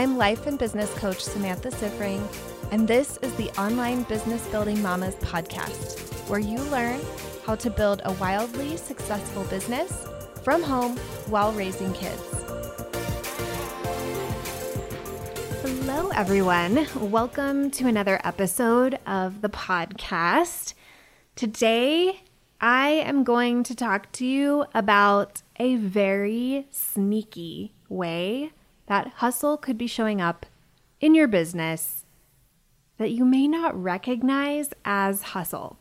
I'm life and business coach Samantha Siffring, and this is the Online Business Building Mamas podcast, where you learn how to build a wildly successful business from home while raising kids. Hello, everyone. Welcome to another episode of the podcast. Today, I am going to talk to you about a very sneaky way that hustle could be showing up in your business that you may not recognize as hustle.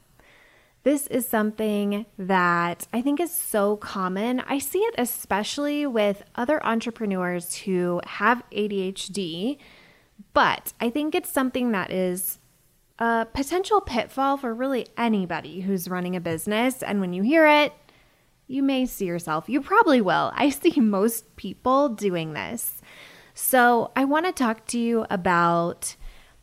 This is something that I think is so common. I see it especially with other entrepreneurs who have ADHD, but I think it's something that is a potential pitfall for really anybody who's running a business. And when you hear it, you may see yourself. You probably will. I see most people doing this. So, I want to talk to you about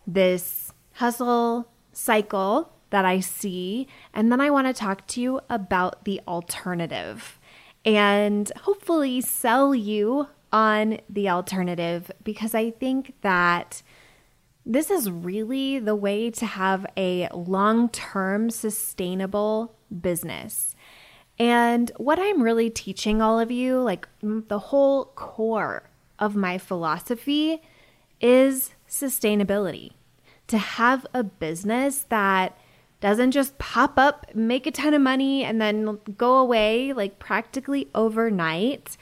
this hustle cycle that I see. And then I want to talk to you about the alternative and hopefully sell you on the alternative because I think that this is really the way to have a long term sustainable business. And what I'm really teaching all of you, like the whole core of my philosophy, is sustainability. To have a business that doesn't just pop up, make a ton of money, and then go away like practically overnight.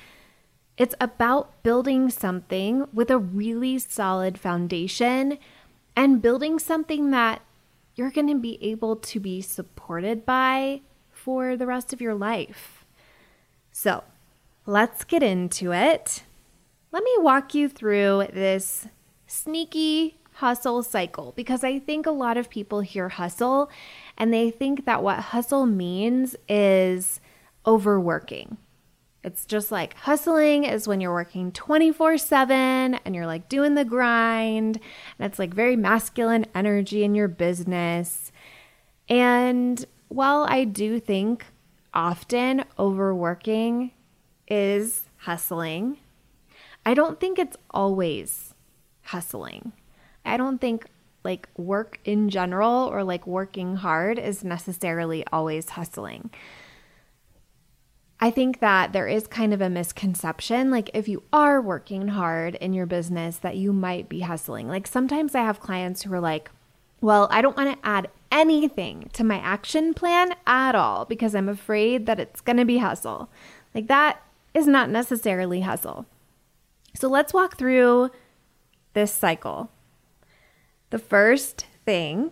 It's about building something with a really solid foundation and building something that you're going to be able to be supported by for the rest of your life. So let's get into it. Let me walk you through this sneaky hustle cycle because I think a lot of people hear hustle and they think that what hustle means is overworking. It's just like hustling is when you're working 24 7 and you're like doing the grind, and it's like very masculine energy in your business. And while I do think often overworking is hustling, I don't think it's always hustling. I don't think like work in general or like working hard is necessarily always hustling. I think that there is kind of a misconception like if you are working hard in your business that you might be hustling. Like sometimes I have clients who are like, "Well, I don't want to add anything to my action plan at all because I'm afraid that it's going to be hustle." Like that is not necessarily hustle. So let's walk through this cycle. The first thing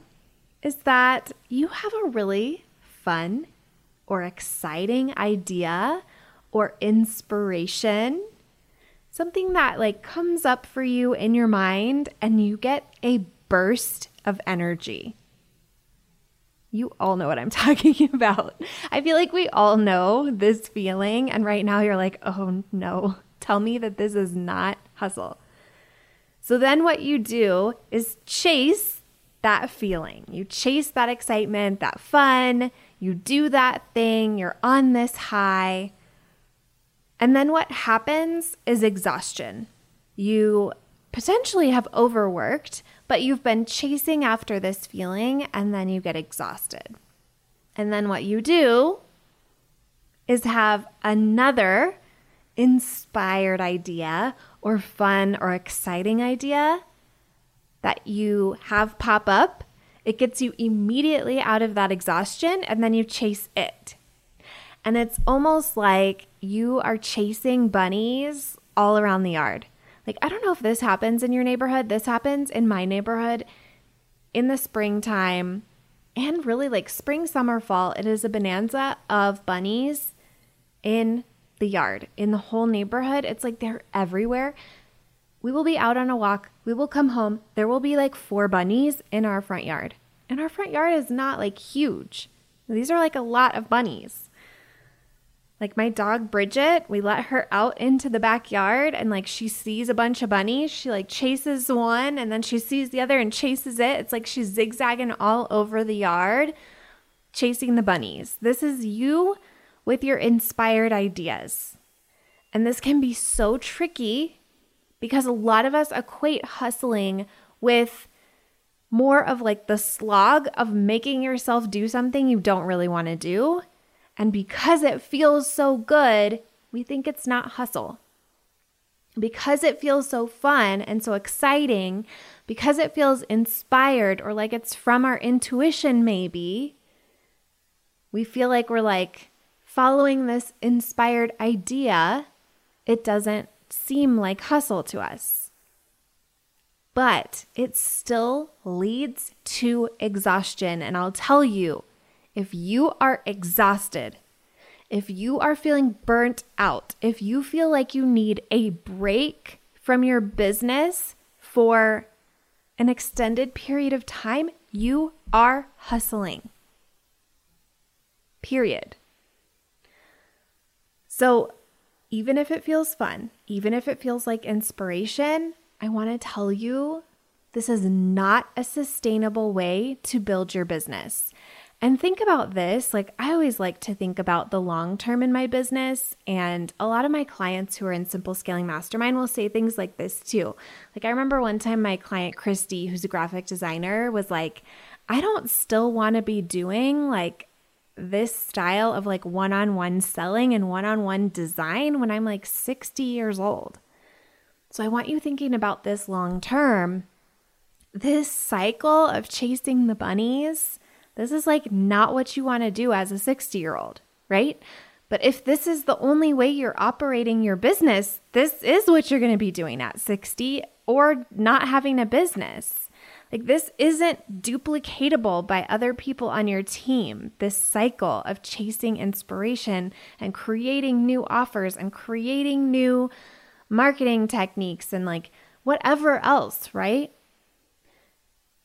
is that you have a really fun or exciting idea or inspiration, something that like comes up for you in your mind and you get a burst of energy. You all know what I'm talking about. I feel like we all know this feeling. And right now you're like, oh no, tell me that this is not hustle. So then what you do is chase that feeling. You chase that excitement, that fun. You do that thing. You're on this high. And then what happens is exhaustion. You potentially have overworked, but you've been chasing after this feeling and then you get exhausted. And then what you do is have another inspired idea or fun or exciting idea that you have pop up, it gets you immediately out of that exhaustion and then you chase it. And it's almost like you are chasing bunnies all around the yard. Like, I don't know if this happens in your neighborhood. This happens in my neighborhood in the springtime and really like spring, summer, fall. It is a bonanza of bunnies in the yard, in the whole neighborhood. It's like they're everywhere. We will be out on a walk. We will come home. There will be like four bunnies in our front yard. And our front yard is not like huge. These are like a lot of bunnies. Like my dog Bridget, we let her out into the backyard and like she sees a bunch of bunnies. She like chases one and then she sees the other and chases it. It's like she's zigzagging all over the yard chasing the bunnies. This is you with your inspired ideas. And this can be so tricky because a lot of us equate hustling with more of like the slog of making yourself do something you don't really want to do. And because it feels so good, we think it's not hustle. Because it feels so fun and so exciting, because it feels inspired or like it's from our intuition, maybe, we feel like we're like following this inspired idea. It doesn't seem like hustle to us. But it still leads to exhaustion. And I'll tell you, if you are exhausted, if you are feeling burnt out, if you feel like you need a break from your business for an extended period of time, you are hustling. Period. So, even if it feels fun, even if it feels like inspiration, I want to tell you this is not a sustainable way to build your business. And think about this like, I always like to think about the long term in my business. And a lot of my clients who are in Simple Scaling Mastermind will say things like this too. Like, I remember one time my client, Christy, who's a graphic designer, was like, I don't still want to be doing like this style of like one on one selling and one on one design when I'm like 60 years old. So I want you thinking about this long term. This cycle of chasing the bunnies, this is like not what you want to do as a 60 year old, right? But if this is the only way you're operating your business, this is what you're going to be doing at 60 or not having a business. Like, this isn't duplicatable by other people on your team. This cycle of chasing inspiration and creating new offers and creating new marketing techniques and like whatever else, right?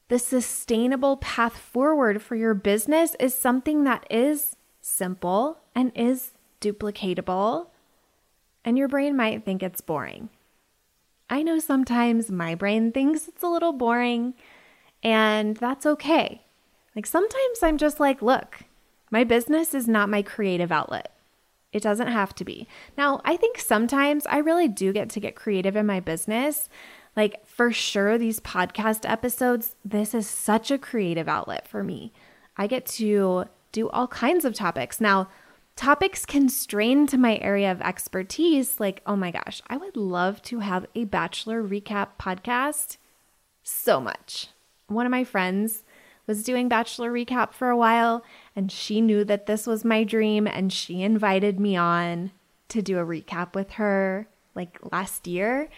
The sustainable path forward for your business is something that is simple and is duplicatable, and your brain might think it's boring. I know sometimes my brain thinks it's a little boring, and that's okay. Like sometimes I'm just like, look, my business is not my creative outlet. It doesn't have to be. Now, I think sometimes I really do get to get creative in my business. Like, for sure, these podcast episodes, this is such a creative outlet for me. I get to do all kinds of topics. Now, topics constrained to my area of expertise, like, oh my gosh, I would love to have a bachelor recap podcast so much one of my friends was doing Bachelor Recap for a while, and she knew that this was my dream, and she invited me on to do a recap with her like last year.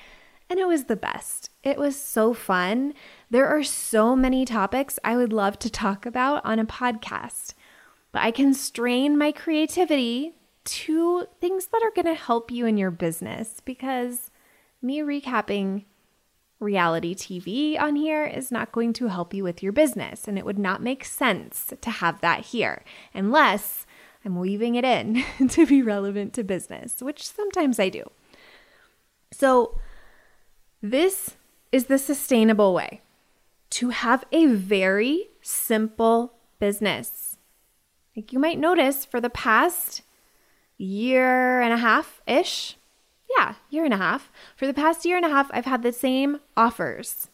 And it was the best. It was so fun. There are so many topics I would love to talk about on a podcast, but I constrain my creativity to things that are going to help you in your business because me recapping reality TV on here is not going to help you with your business. And it would not make sense to have that here unless I'm weaving it in to be relevant to business, which sometimes I do. So, this is the sustainable way to have a very simple business. Like you might notice for the past year and a half ish, yeah, year and a half. For the past year and a half, I've had the same offers.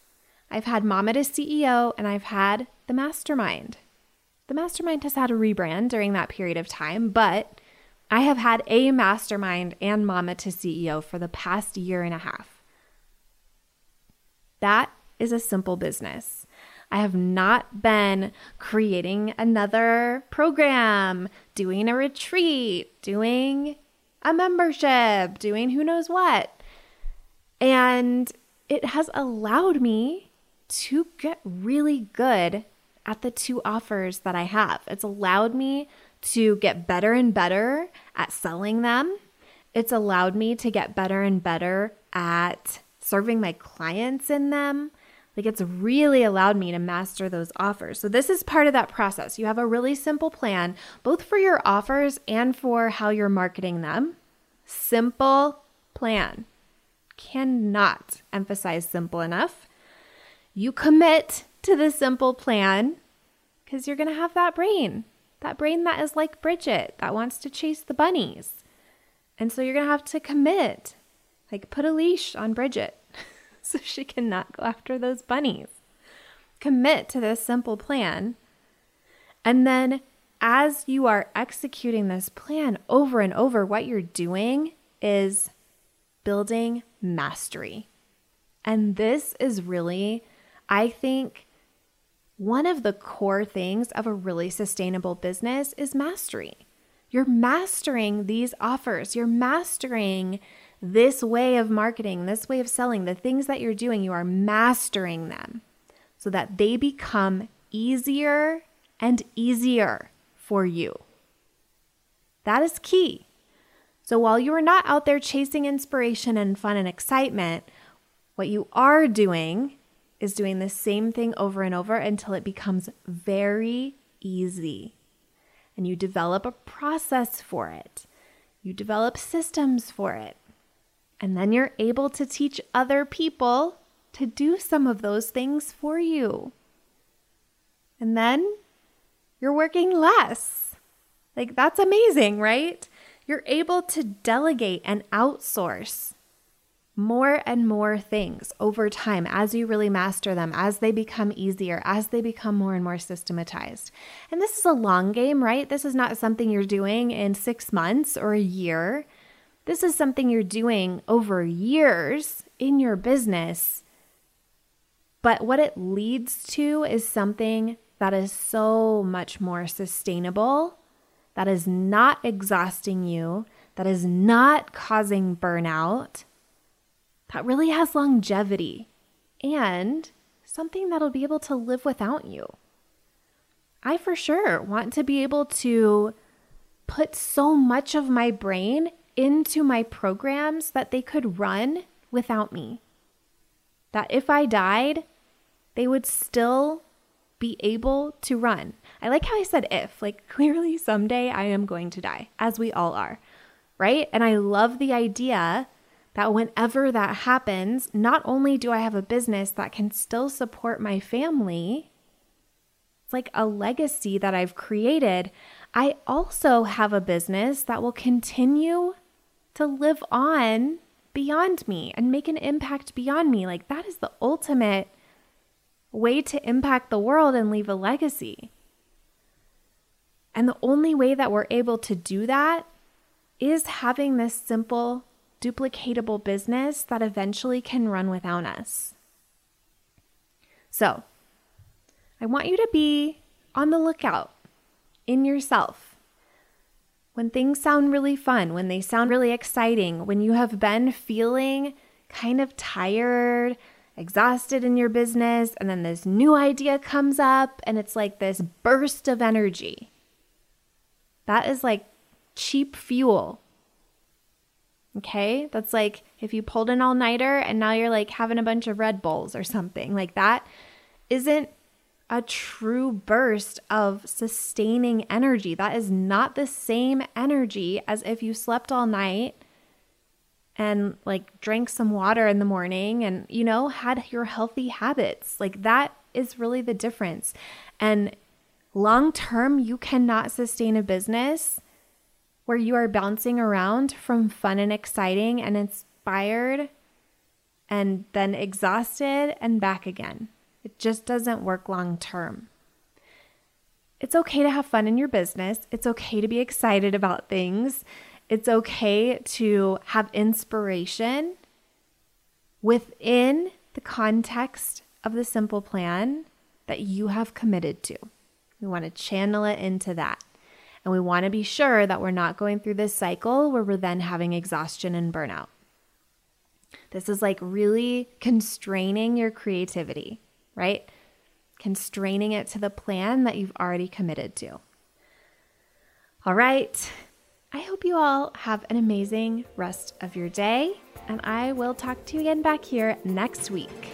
I've had Mama to CEO and I've had the Mastermind. The Mastermind has had a rebrand during that period of time, but I have had a Mastermind and Mama to CEO for the past year and a half. That is a simple business. I have not been creating another program, doing a retreat, doing a membership, doing who knows what. And it has allowed me to get really good at the two offers that I have. It's allowed me to get better and better at selling them. It's allowed me to get better and better at serving my clients in them. Like it's really allowed me to master those offers. So, this is part of that process. You have a really simple plan, both for your offers and for how you're marketing them. Simple plan. Cannot emphasize simple enough. You commit to the simple plan because you're going to have that brain, that brain that is like Bridget, that wants to chase the bunnies. And so you're going to have to commit, like put a leash on Bridget. so she cannot go after those bunnies. Commit to this simple plan. And then, as you are executing this plan over and over, what you're doing is building mastery. And this is really, I think, one of the core things of a really sustainable business is mastery. You're mastering these offers, you're mastering this way of marketing, this way of selling, the things that you're doing, you are mastering them so that they become easier and easier for you. That is key. So while you are not out there chasing inspiration and fun and excitement, what you are doing is doing the same thing over and over until it becomes very easy. And you develop a process for it, you develop systems for it. And then you're able to teach other people to do some of those things for you. And then you're working less. Like, that's amazing, right? You're able to delegate and outsource more and more things over time as you really master them, as they become easier, as they become more and more systematized. And this is a long game, right? This is not something you're doing in six months or a year. This is something you're doing over years in your business. But what it leads to is something that is so much more sustainable, that is not exhausting you, that is not causing burnout that really has longevity and something that'll be able to live without you. I for sure want to be able to put so much of my brain into my programs that they could run without me. That if I died, they would still be able to run. I like how I said if, like clearly someday I am going to die, as we all are, right? And I love the idea that whenever that happens, not only do I have a business that can still support my family, it's like a legacy that I've created. I also have a business that will continue to live on beyond me and make an impact beyond me. Like, that is the ultimate way to impact the world and leave a legacy. And the only way that we're able to do that is having this simple duplicatable business that eventually can run without us. So, I want you to be on the lookout in yourself. When things sound really fun, when they sound really exciting, when you have been feeling kind of tired, exhausted in your business, and then this new idea comes up and it's like this burst of energy. That is like cheap fuel Okay. That's like if you pulled an all nighter and now you're like having a bunch of Red Bulls or something like that isn't a true burst of sustaining energy. That is not the same energy as if you slept all night and like drank some water in the morning and, you know, had your healthy habits. Like that is really the difference. And long term, you cannot sustain a business where you are bouncing around from fun and exciting and inspired and then exhausted and back again. It just doesn't work long term. It's okay to have fun in your business. It's okay to be excited about things. It's okay to have inspiration within the context of the simple plan that you have committed to. We want to channel it into that. And we want to be sure that we're not going through this cycle where we're then having exhaustion and burnout. This is like really constraining your creativity, right? Constraining it to the plan that you've already committed to. All right. I hope you all have an amazing rest of your day, and I will talk to you again back here next week.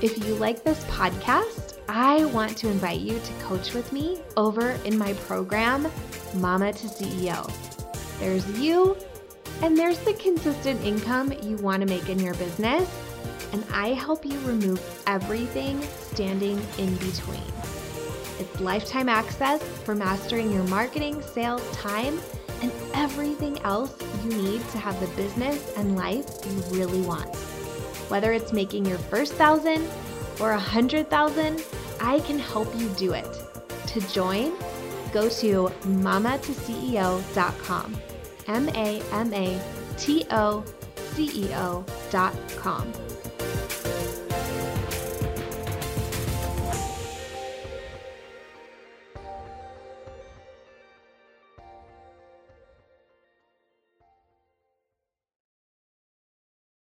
If you like this podcast, I want to invite you to coach with me over in my program, Mama to CEO. There's you, and there's the consistent income you want to make in your business, and I help you remove everything standing in between. It's lifetime access for mastering your marketing, sales, time, and everything else you need to have the business and life you really want. Whether it's making your first thousand or a hundred thousand, I can help you do it. To join, go to mamatoceo.com. M A M A T O C E O dot com.